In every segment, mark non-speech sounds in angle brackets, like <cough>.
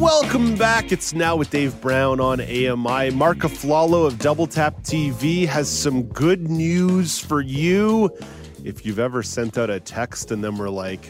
Welcome back. It's now with Dave Brown on AMI. Mark Aflalo of Double Tap TV has some good news for you. If you've ever sent out a text and then we're like,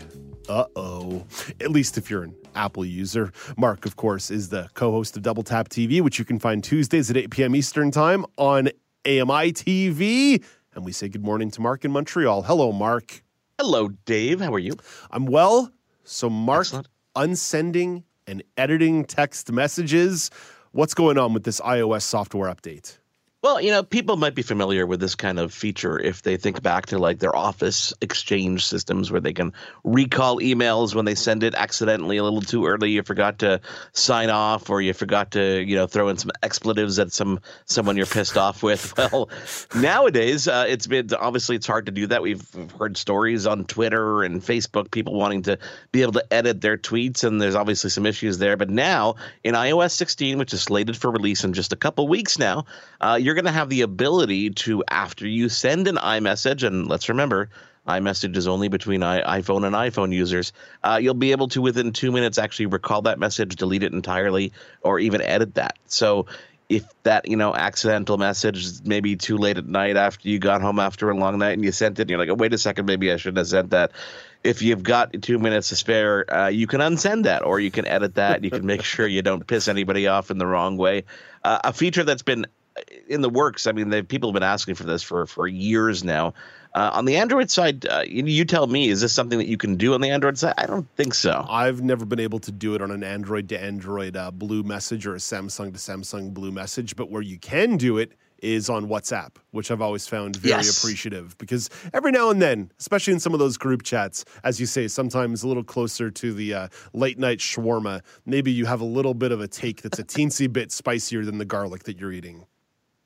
uh oh, at least if you're an Apple user. Mark, of course, is the co host of Double Tap TV, which you can find Tuesdays at 8 p.m. Eastern Time on AMI TV. And we say good morning to Mark in Montreal. Hello, Mark. Hello, Dave. How are you? I'm well. So, Mark, Excellent. unsending and editing text messages. What's going on with this iOS software update? Well, you know, people might be familiar with this kind of feature if they think back to like their office exchange systems where they can recall emails when they send it accidentally a little too early. You forgot to sign off, or you forgot to, you know, throw in some expletives at some someone you're pissed off with. <laughs> Well, nowadays uh, it's been obviously it's hard to do that. We've heard stories on Twitter and Facebook, people wanting to be able to edit their tweets, and there's obviously some issues there. But now in iOS 16, which is slated for release in just a couple weeks now, uh, you're going to have the ability to, after you send an iMessage, and let's remember, iMessage is only between iPhone and iPhone users. Uh, you'll be able to, within two minutes, actually recall that message, delete it entirely, or even edit that. So if that you know accidental message maybe too late at night after you got home after a long night and you sent it and you're like oh wait a second maybe i shouldn't have sent that if you've got two minutes to spare uh, you can unsend that or you can edit that you can make sure you don't piss anybody off in the wrong way uh, a feature that's been in the works i mean they people have been asking for this for for years now uh, on the Android side, uh, you, you tell me, is this something that you can do on the Android side? I don't think so. I've never been able to do it on an Android to Android uh, Blue message or a Samsung to Samsung Blue message, but where you can do it is on WhatsApp, which I've always found very Yes. appreciative because every now and then, especially in some of those group chats, as you say, sometimes a little closer to the uh, late night shawarma, maybe you have a little bit of a take that's a teensy bit spicier than the garlic that you're eating.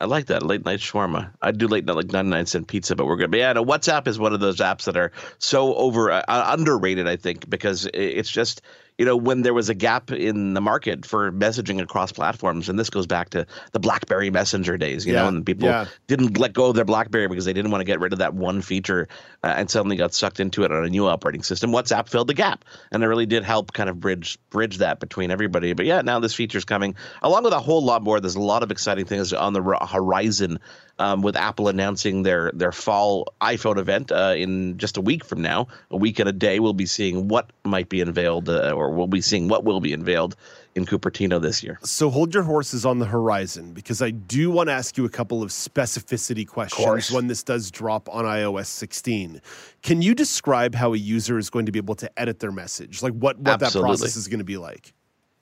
I like that late night shawarma. I do late night like ninety nine cent pizza, but we're good. But yeah, no, WhatsApp is one of those apps that are so over uh, underrated. I think because it's just you know when there was a gap in the market for messaging across platforms, and this goes back to the BlackBerry Messenger days. You Yeah, know, and people yeah. didn't let go of their BlackBerry because they didn't want to get rid of that one feature, uh, and suddenly got sucked into it on a new operating system. WhatsApp filled the gap, and it really did help kind of bridge bridge that between everybody. But yeah, now this feature is coming along with a whole lot more. There's a lot of exciting things on the horizon. Um, with Apple announcing their their fall iPhone event uh, in just a week from now, a week and a day, we'll be seeing what might be unveiled, uh, or we'll be seeing what will be unveiled in Cupertino this year. So hold your horses on the horizon because I do want to ask you a couple of specificity questions when this does drop on iOS 16. Can you describe how a user is going to be able to edit their message? Like what, what that process is going to be like?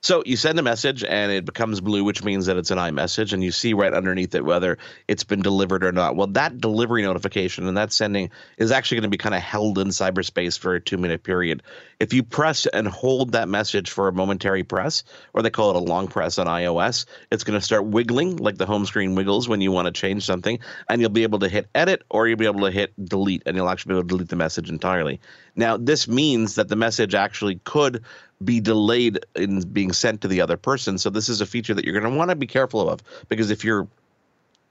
So you send a message and it becomes blue, which means that it's an iMessage, and you see right underneath it whether it's been delivered or not. Well, that delivery notification and that sending is actually going to be kind of held in cyberspace for a two minute period. If you press and hold that message for a momentary press, or they call it a long press on iOS, it's going to start wiggling like the home screen wiggles when you want to change something, and you'll be able to hit edit or you'll be able to hit delete, and you'll actually be able to delete the message entirely. Now, this means that the message actually could be delayed in being sent to the other person. So this is a feature that you're going to want to be careful of because if you're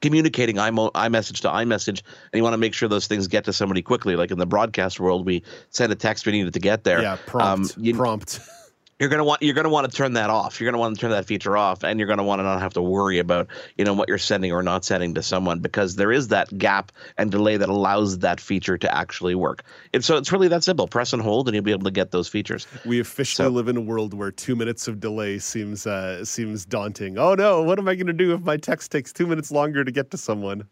communicating iMessage to iMessage and you want to make sure those things get to somebody quickly, like in the broadcast world, we send a text we need it to get there. Yeah, prompt. Um, you, prompt. <laughs> you're gonna want you're gonna want to turn that off. You're gonna want to turn that feature off, and you're gonna want to not have to worry about you know what you're sending or not sending to someone because there is that gap and delay that allows that feature to actually work. And so it's really that simple. Press and hold, and you'll be able to get those features. We officially So- live in a world where two minutes of delay seems uh, seems daunting. Oh no, what am I going to do if my text takes two minutes longer to get to someone?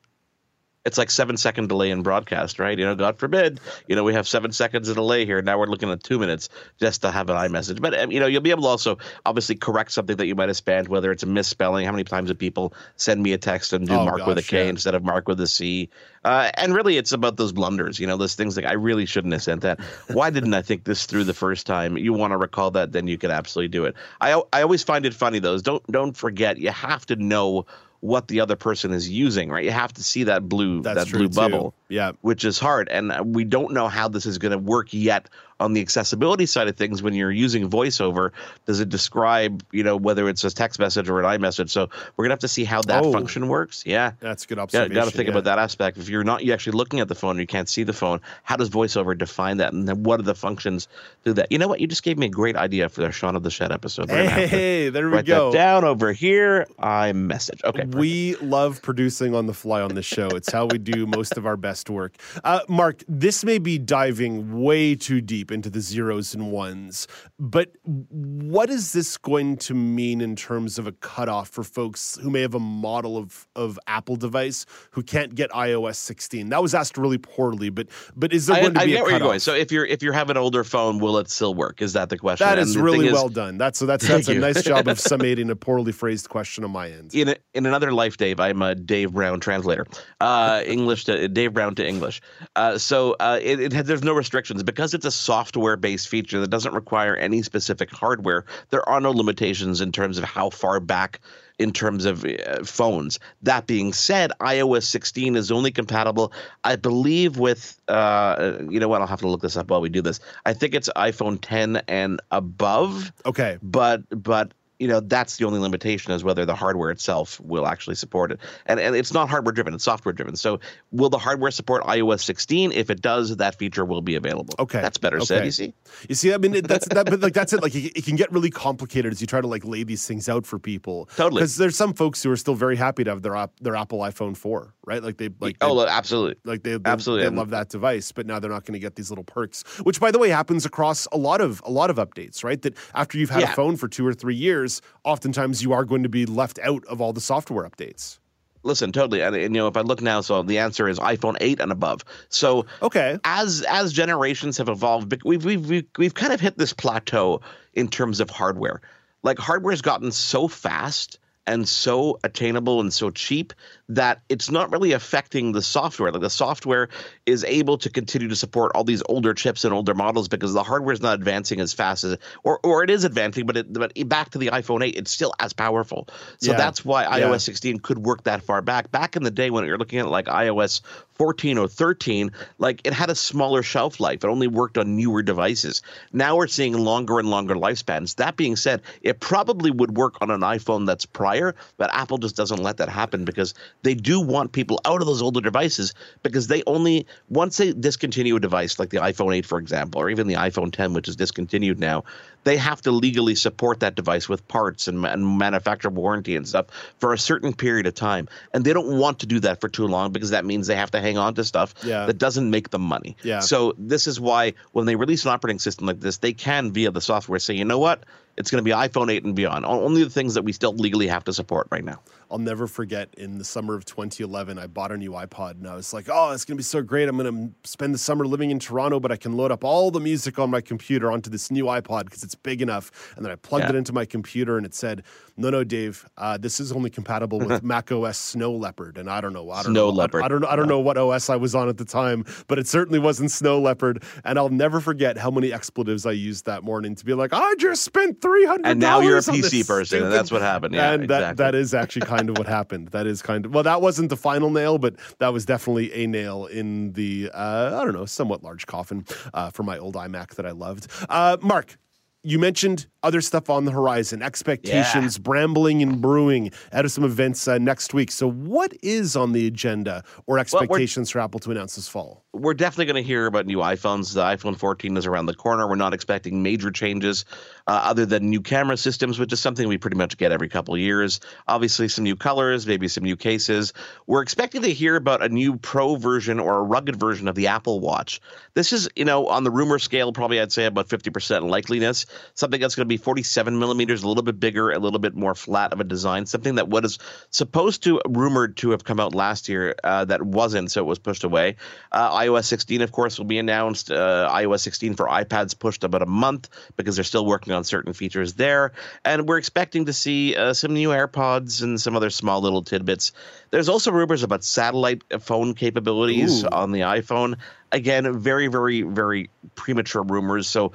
It's like seven second delay in broadcast, right? You know, God forbid, you know, we have seven seconds of delay here. Now we're looking at two minutes just to have an iMessage. But, um, you know, you'll be able to also obviously correct something that you might have spammed, whether it's a misspelling. How many times do people send me a text and do Oh, Mark with a K yeah. instead of Mark with a C? Uh, and really, it's about those blunders, you know, those things like I really shouldn't have sent that. Why didn't I think this through the first time? You want to recall that, then you can absolutely do it. I, I always find it funny, though. Don't don't forget, you have to know what the other person is using, right? You have to see that blue That's that blue too. bubble, Yeah. which is hard, and uh, we don't know how this is going to work yet on the accessibility side of things. When you're using voiceover, does it describe you know whether it's a text message or an iMessage? So we're gonna have to see how that Oh. function works. Yeah. That's a good Yeah, observation. got to think yeah. about that aspect. If you're not you actually looking at the phone, you can't see the phone. How does VoiceOver define that, and then what are the functions do that? You know what? You just gave me a great idea for the Shaun of the Shed episode. We're gonna have to Hey, there we go. down over here. iMessage. Okay. We love producing on the fly on the show. It's how we do most of our best work. Uh, Mark, this may be diving way too deep into the zeros and ones, but what is this going to mean in terms of a cutoff for folks who may have a model of, of Apple device who can't get iOS 16? That was asked really poorly, but but is there I, going to I be get a where you're cutoff? going. So if you're if you have an older phone, will it still work? Is that the question? That is really is, well done. That's so that's <laughs> that's a you. nice job of <laughs> summating a poorly phrased question on my end. in a, in another life, Dave, I'm a Dave Brown translator, uh, <laughs> English to Dave Brown to English. Uh, so uh, it, it has, there's no restrictions because it's a software based feature that doesn't require any specific hardware. There are no limitations in terms of how far back. In terms of uh, phones. That being said, iOS 16 is only compatible, I believe, with uh, you know what? I'll have to look this up while we do this. I think it's iPhone 10 and above Okay. but but you know that's the only limitation is whether the hardware itself will actually support it and and it's not hardware driven it's software driven so will the hardware support ios 16 if it does that feature will be available Okay. that's better said you see You see, I mean, it, that's that, but like that's it. Like it, it can get really complicated as you try to like lay these things out for people. Totally. because there's some folks who are still very happy to have their their Apple iPhone 4, right? Like they like oh they, absolutely like they, they absolutely. they love that device, but now they're not going to get these little perks. Which, by the way, happens across a lot of a lot of updates, right? That after you've had Yeah. a phone for two or three years, oftentimes you are going to be left out of all the software updates. listen totally and, and you know if i look now so the answer is iphone 8 and above so Okay, as as generations have evolved, we've we've we've, we've kind of hit this plateau in terms of hardware. Like hardware's gotten so fast and so attainable and so cheap that it's not really affecting the software. Like the software is able to continue to support all these older chips and older models because the hardware is not advancing as fast as or or it is advancing, but it, but back to the iPhone 8, it's still as powerful. So Yeah. that's why Yeah. iOS 16 could work that far back. Back in the day when you're looking at like iOS 14 or 13, like it had a smaller shelf life. It only worked on newer devices. Now we're seeing longer and longer lifespans. That being said, it probably would work on an iPhone that's prior, but Apple just doesn't let that happen because they do want people out of those older devices because they only once they discontinue a device like the iPhone 8 for example or even the iPhone 10 which is discontinued now, they have to legally support that device with parts and, and manufacturer warranty and stuff for a certain period of time. And they don't want to do that for too long because that means they have to hang on to stuff Yeah. that doesn't make them money. Yeah. So this is why when they release an operating system like this, they can via the software say, you know what? It's going to be iPhone 8 and beyond. Only the things that we still legally have to support right now. I'll never forget in the summer of 2011, I bought a new iPod and I was like, oh, it's going to be so great. I'm going to spend the summer living in Toronto, but I can load up all the music on my computer onto this new iPod because it's big enough. And then I plugged Yeah. it into my computer and it said, no, no, Dave, uh, this is only compatible with <laughs> Mac OS Snow Leopard. And I don't know. I don't Snow know. Leopard. I, don't know. I don't know what OS I was on at the time, but it certainly wasn't Snow Leopard. And I'll never forget how many expletives I used that morning to be like, I just spent 300 And now you're a PC person, and that's what happened. Yeah, and that, exactly. that is actually kind of what happened. That is kind of well, that wasn't the final nail, but that was definitely a nail in the uh, I don't know, somewhat large coffin uh, for my old iMac that I loved. Uh, Mark, you mentioned other stuff on the horizon, expectations, brambling and brewing out of some events uh, next week. So, what is on the agenda or expectations for Apple to announce this fall? we're definitely going to hear about new iPhones. The iPhone 14 is around the corner. We're not expecting major changes uh, other than new camera systems, which is something we pretty much get every couple of years. Obviously, some new colors, maybe some new cases. We're expecting to hear about a new pro version or a rugged version of the Apple Watch. This is, you know, on the rumor scale, probably I'd say about 50% likeliness. Something that's going to be 47 millimeters, a little bit bigger, a little bit more flat of a design. Something that what is supposed to rumored to have come out last year uh, that wasn't, so it was pushed away. Uh, iOS 16, of course, will be announced. Uh, iOS 16 for iPads pushed about a month because they're still working on certain features there. And we're expecting to see uh, some new AirPods and some other small little tidbits. There's also rumors about satellite phone capabilities Ooh. on the iPhone. Again, very, very, very premature rumors. So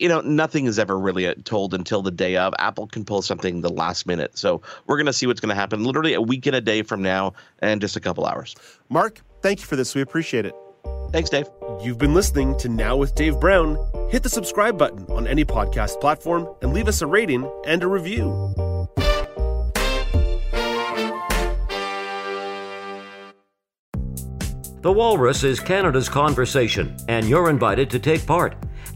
you know, nothing is ever really uh, told until the day of. Apple can pull something the last minute. So we're going to see what's going to happen literally a week and a day from now and just a couple hours. Mark, thank you for this. We appreciate it. Thanks, Dave. You've been listening to Now with Dave Brown. Hit the subscribe button on any podcast platform and leave us a rating and a review. The Walrus is Canada's conversation, and you're invited to take part.